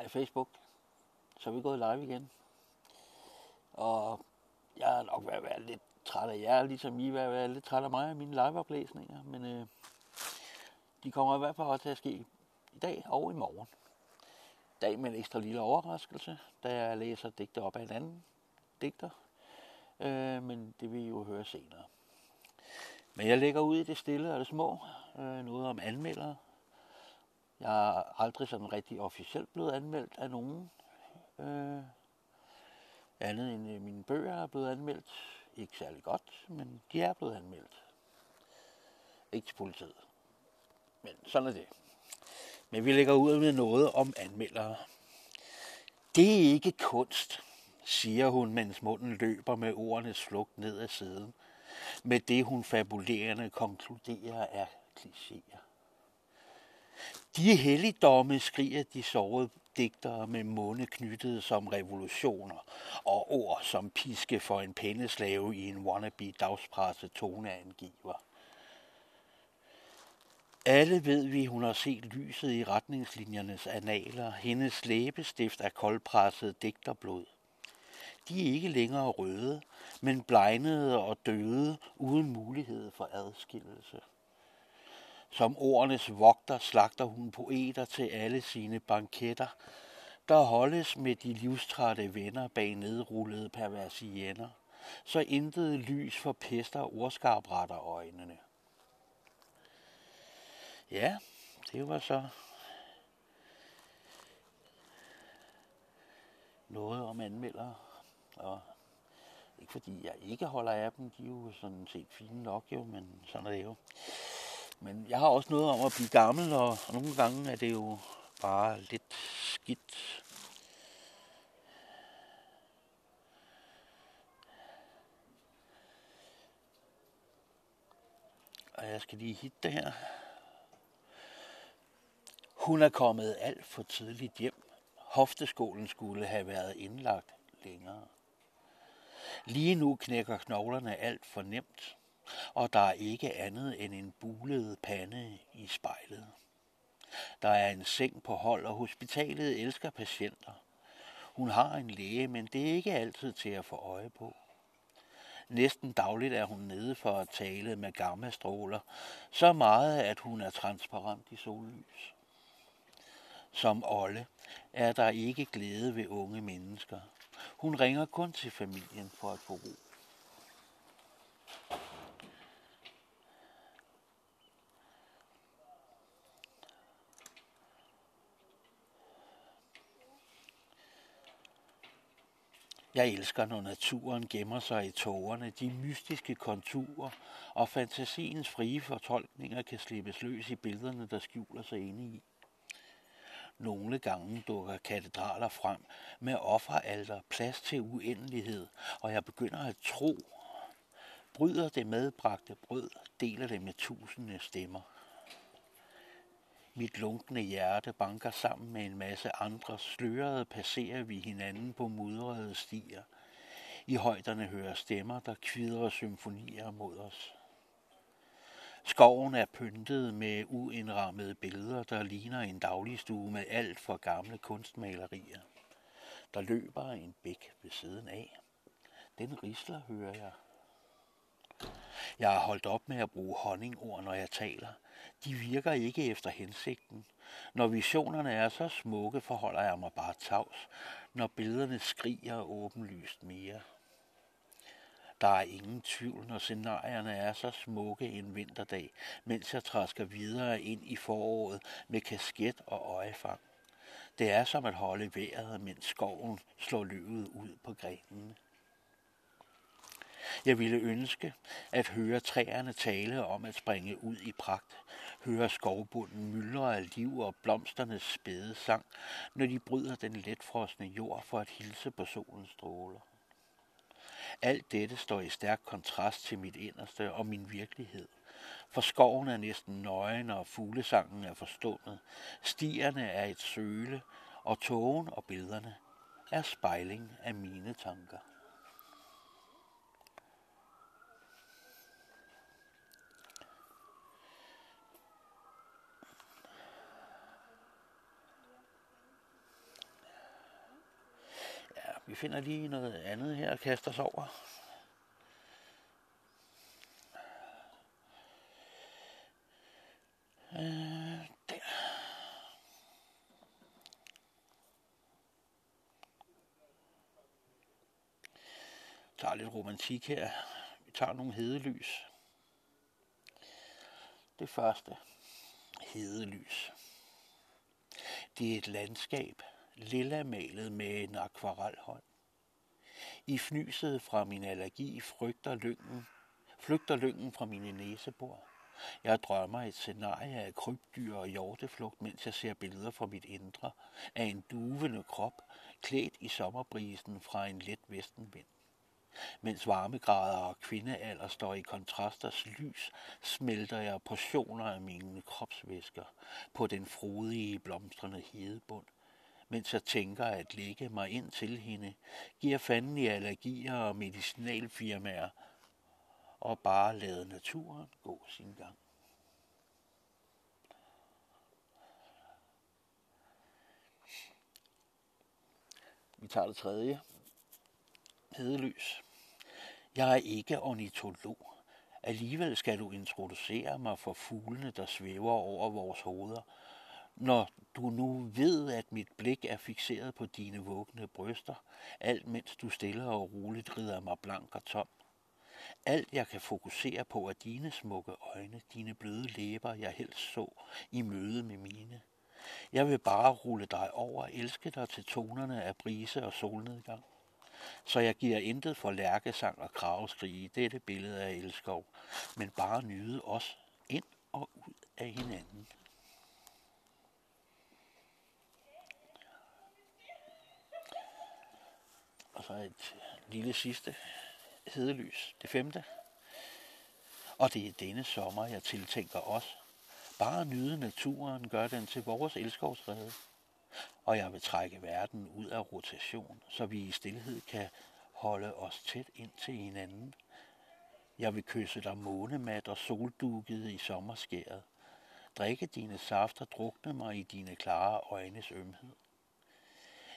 Ej, Facebook. Så er vi gået live igen. Og jeg er nok ved at være lidt træt af jer, ligesom I er ved at være lidt træt af mig og mine liveoplæsninger. Men øh, de kommer i hvert fald også til at ske i dag og i morgen. I dag med en ekstra lille overraskelse, da jeg læser digter op af en anden digter. Øh, men det vil I jo høre senere. Men jeg lægger ud i det stille og det små. Øh, noget om anmeldere. Jeg er aldrig sådan rigtig officielt blevet anmeldt af nogen. Øh, andet end øh, mine bøger er blevet anmeldt. Ikke særlig godt, men de er blevet anmeldt. Ikke til politiet. Men sådan er det. Men vi lægger ud med noget om anmeldere. Det er ikke kunst, siger hun, mens munden løber med ordene slugt ned ad siden. Med det hun fabulerende konkluderer er klichéer. De helligdomme skriger de sårede digtere med munde knyttet som revolutioner og ord som piske for en penneslave i en wannabe dagspresse toneangiver. Alle ved vi, hun har set lyset i retningslinjernes analer. Hendes læbestift er koldpresset digterblod. De er ikke længere røde, men blegnede og døde uden mulighed for adskillelse. Som ordenes vogter slagter hun poeter til alle sine banketter, der holdes med de livstrætte venner bag nedrullede perversiener, så intet lys forpester ordskarpretter øjnene. Ja, det var så noget om anmelder. og ikke fordi jeg ikke holder af dem, de er jo sådan set fine nok jo, men sådan er det jo. Men jeg har også noget om at blive gammel, og, og nogle gange er det jo bare lidt skidt. Og jeg skal lige hitte det her. Hun er kommet alt for tidligt hjem. Hofteskolen skulle have været indlagt længere. Lige nu knækker knoglerne alt for nemt og der er ikke andet end en bulet pande i spejlet. Der er en seng på hold, og hospitalet elsker patienter. Hun har en læge, men det er ikke altid til at få øje på. Næsten dagligt er hun nede for at tale med gammastråler, så meget at hun er transparent i sollys. Som Olle er der ikke glæde ved unge mennesker. Hun ringer kun til familien for at få ro. Jeg elsker, når naturen gemmer sig i tårerne, de mystiske konturer og fantasiens frie fortolkninger kan slippes løs i billederne, der skjuler sig inde i. Nogle gange dukker katedraler frem med offeralter, plads til uendelighed, og jeg begynder at tro. Bryder det medbragte brød, deler det med tusinde stemmer. Mit lunkne hjerte banker sammen med en masse andre. Slørede passerer vi hinanden på mudrede stier. I højderne hører stemmer, der kvidrer symfonier mod os. Skoven er pyntet med uindrammede billeder, der ligner en dagligstue med alt for gamle kunstmalerier. Der løber en bæk ved siden af. Den risler, hører jeg. Jeg har holdt op med at bruge honningord, når jeg taler. De virker ikke efter hensigten. Når visionerne er så smukke, forholder jeg mig bare tavs. Når billederne skriger åbenlyst mere. Der er ingen tvivl, når scenarierne er så smukke en vinterdag, mens jeg træsker videre ind i foråret med kasket og øjefang. Det er som at holde vejret, mens skoven slår løvet ud på grenene. Jeg ville ønske at høre træerne tale om at springe ud i pragt, høre skovbunden myldre af liv og blomsternes spæde sang, når de bryder den letfrosne jord for at hilse på solens stråler. Alt dette står i stærk kontrast til mit inderste og min virkelighed. For skoven er næsten nøgen, og fuglesangen er forstummet. Stierne er et søle, og tågen og billederne er spejling af mine tanker. Vi finder lige noget andet her at kaste os over. Øh, der. Der er lidt romantik her. Vi tager nogle hedelys. Det første. Hedelys. Det er et landskab, lilla malet med en akvarelhånd. I fnyset fra min allergi frygter lyngen, flygter lyngen fra mine næsebor. Jeg drømmer et scenarie af krybdyr og hjorteflugt, mens jeg ser billeder fra mit indre af en duvende krop, klædt i sommerbrisen fra en let vestenvind. Mens varmegrader og kvindealder står i kontrasters lys, smelter jeg portioner af mine kropsvæsker på den frodige, blomstrende hedebund. Mens jeg tænker at lægge mig ind til hende, giver fanden i allergier og medicinalfirmaer og bare lade naturen gå sin gang. Vi tager det tredje. Hedelys. Jeg er ikke ornitolog. Alligevel skal du introducere mig for fuglene, der svæver over vores hoveder, når du nu ved, at mit blik er fixeret på dine vågne bryster, alt mens du stille og roligt rider mig blank og tom. Alt jeg kan fokusere på er dine smukke øjne, dine bløde læber, jeg helst så i møde med mine. Jeg vil bare rulle dig over og elske dig til tonerne af brise og solnedgang. Så jeg giver intet for lærkesang og kraveskrig i dette billede af elskov, men bare nyde os ind og ud af hinanden. Og så et lille sidste hedelys, det femte. Og det er denne sommer, jeg tiltænker os. Bare nyde naturen, gør den til vores elskovsrede. Og jeg vil trække verden ud af rotation, så vi i stillhed kan holde os tæt ind til hinanden. Jeg vil kysse dig månemat og soldukket i sommerskæret. Drikke dine safter, drukne mig i dine klare øjnes ømhed.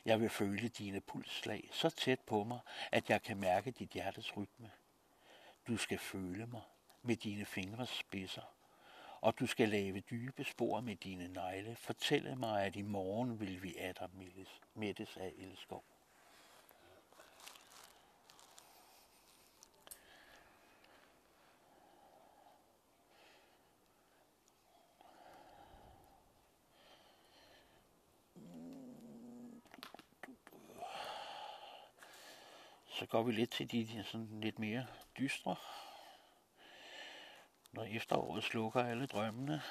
Jeg vil føle dine pulsslag så tæt på mig, at jeg kan mærke dit hjertes rytme. Du skal føle mig med dine fingres spidser, og du skal lave dybe spor med dine negle. Fortælle mig, at i morgen vil vi atter mættes af elskov. Så går vi lidt til de sådan lidt mere dystre. Når efteråret slukker alle drømmene.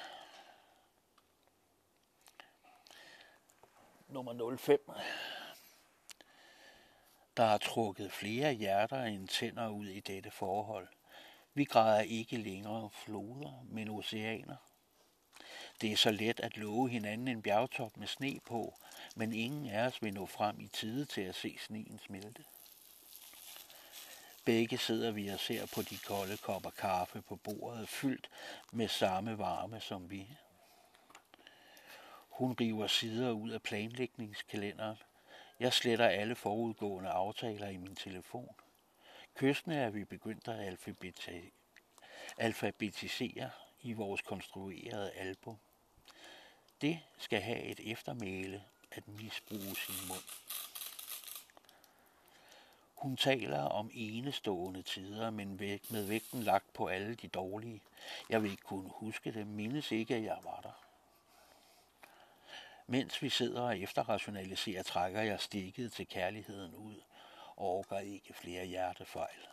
Nummer 05. Der har trukket flere hjerter end tænder ud i dette forhold. Vi græder ikke længere floder, men oceaner. Det er så let at love hinanden en bjergtop med sne på, men ingen af os vil nå frem i tide til at se sneen smelte. Begge sidder vi og ser på de kolde kopper kaffe på bordet, fyldt med samme varme som vi. Hun river sider ud af planlægningskalenderen. Jeg sletter alle forudgående aftaler i min telefon. Kystene er vi begyndt at alfabetisere i vores konstruerede album. Det skal have et eftermæle at misbruge sin mund. Hun taler om enestående tider, men med vægten lagt på alle de dårlige. Jeg vil ikke kunne huske det, mindes ikke, at jeg var der. Mens vi sidder og efterrationaliserer, trækker jeg stikket til kærligheden ud og overgår ikke flere hjertefejl.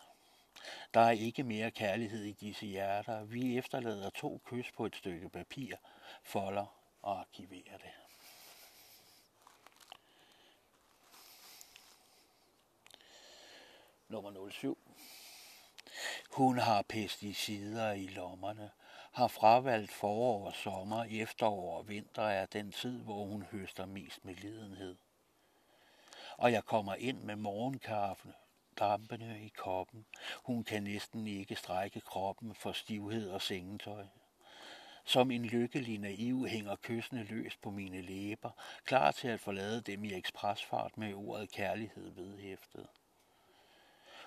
Der er ikke mere kærlighed i disse hjerter. Vi efterlader to kys på et stykke papir, folder og arkiverer det. Nummer 07. Hun har pesticider i lommerne, har fravalgt forår og sommer, efterår og vinter er den tid, hvor hun høster mest med lidenhed. Og jeg kommer ind med morgenkaffen, dampene i koppen. Hun kan næsten ikke strække kroppen for stivhed og sengetøj. Som en lykkelig naiv hænger kyssene løst på mine læber, klar til at forlade dem i ekspresfart med ordet kærlighed vedhæftet.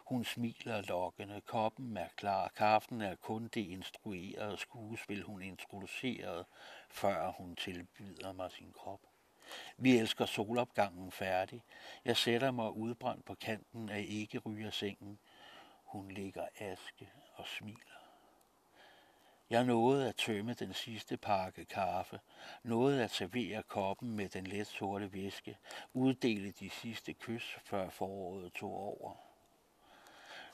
Hun smiler lokkende, koppen er klar, kaffen er kun det instruerede skuespil, hun introducerede, før hun tilbyder mig sin krop. Vi elsker solopgangen færdig. Jeg sætter mig udbrændt på kanten af ikke ryger sengen. Hun ligger aske og smiler. Jeg nåede at tømme den sidste pakke kaffe, nåede at servere koppen med den let sorte væske, uddele de sidste kys, før foråret tog over.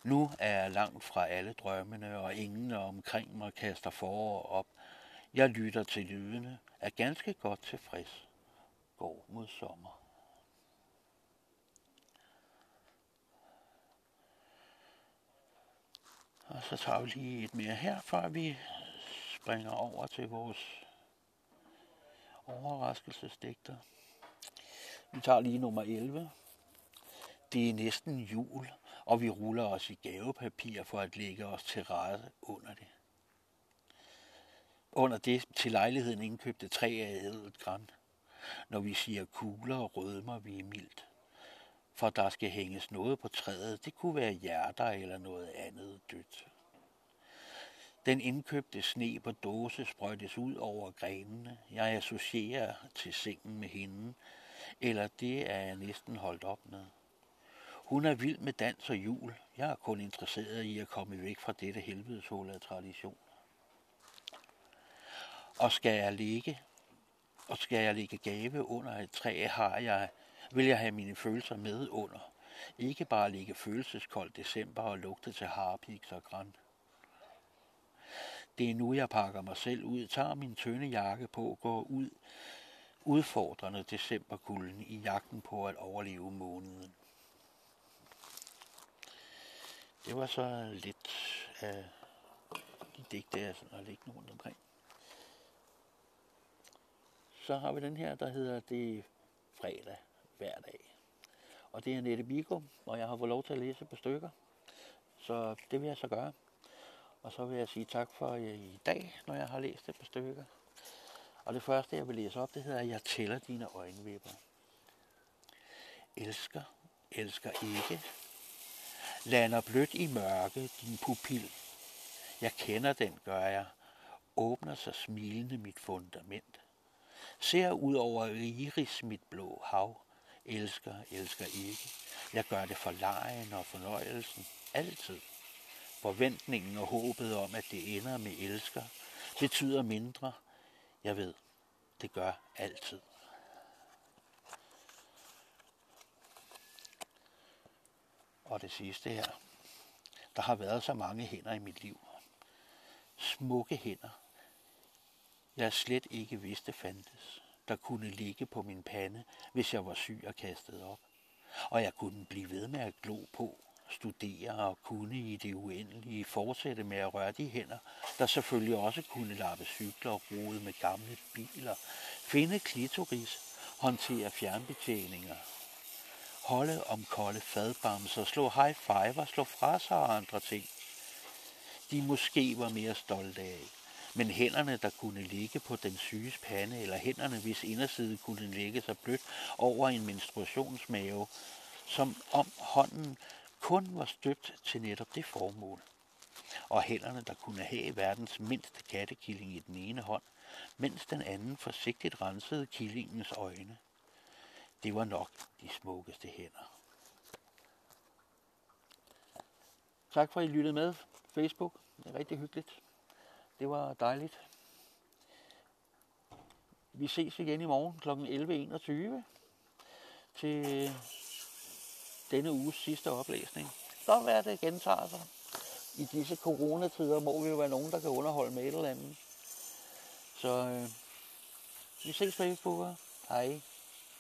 Nu er jeg langt fra alle drømmene, og ingen omkring mig kaster forår op. Jeg lytter til lydene, er ganske godt tilfreds, går mod sommer. Og så tager vi lige et mere her, før vi springer over til vores overraskelsesdigter. Vi tager lige nummer 11. Det er næsten jul, og vi ruller os i gavepapir for at lægge os til rette under det. Under det til lejligheden indkøbte træ af ædelt græn. Når vi siger kugler, rødmer vi mildt. For der skal hænges noget på træet. Det kunne være hjerter eller noget andet dødt. Den indkøbte sne på dåse sprøjtes ud over grenene. Jeg associerer til sengen med hende, eller det er jeg næsten holdt op med. Hun er vild med dans og jul. Jeg er kun interesseret i at komme væk fra dette helvedeshul af tradition. Og skal jeg ligge, og skal jeg ligge gave under et træ, har jeg, vil jeg have mine følelser med under. Ikke bare ligge følelseskold december og lugte til harpiks og græn. Det er nu, jeg pakker mig selv ud, tager min tynde jakke på, går ud udfordrende decemberkulden i jagten på at overleve måneden. Det var så lidt af de digte, jeg sådan har liggende rundt omkring. Så har vi den her, der hedder Det fredag hver dag. Og det er Nette Bigo, og jeg har fået lov til at læse på stykker. Så det vil jeg så gøre. Og så vil jeg sige tak for i dag, når jeg har læst et par stykker. Og det første, jeg vil læse op, det hedder, Jeg tæller dine øjenvipper. Elsker, elsker ikke. Lander blødt i mørke din pupil. Jeg kender den, gør jeg. Åbner sig smilende mit fundament. Ser ud over iris mit blå hav. Elsker, elsker ikke. Jeg gør det for lejen og fornøjelsen. Altid. Forventningen og håbet om, at det ender med elsker, betyder mindre. Jeg ved, det gør altid. Og det sidste her. Der har været så mange hænder i mit liv. Smukke hænder. Jeg slet ikke vidste fandtes. Der kunne ligge på min pande, hvis jeg var syg og kastet op. Og jeg kunne blive ved med at glo på, studere og kunne i det uendelige fortsætte med at røre de hænder, der selvfølgelig også kunne lappe cykler og rode med gamle biler, finde klitoris, håndtere fjernbetjeninger, holde om kolde fadbamser, slå high five og slå fra sig og andre ting. De måske var mere stolte af. Men hænderne, der kunne ligge på den syges pande, eller hænderne, hvis inderside kunne lægge sig blødt over en menstruationsmave, som om hånden kun var støbt til netop det formål. Og hænderne, der kunne have verdens mindste kattekilling i den ene hånd, mens den anden forsigtigt rensede killingens øjne. Det var nok de smukkeste hænder. Tak for, at I lyttede med. Facebook. Det er rigtig hyggeligt. Det var dejligt. Vi ses igen i morgen kl. 11.21 til denne uges sidste oplæsning. Så være det gentager sig. I disse coronatider må vi jo være nogen, der kan underholde med et eller andet. Så øh, vi ses på Facebook. Hej.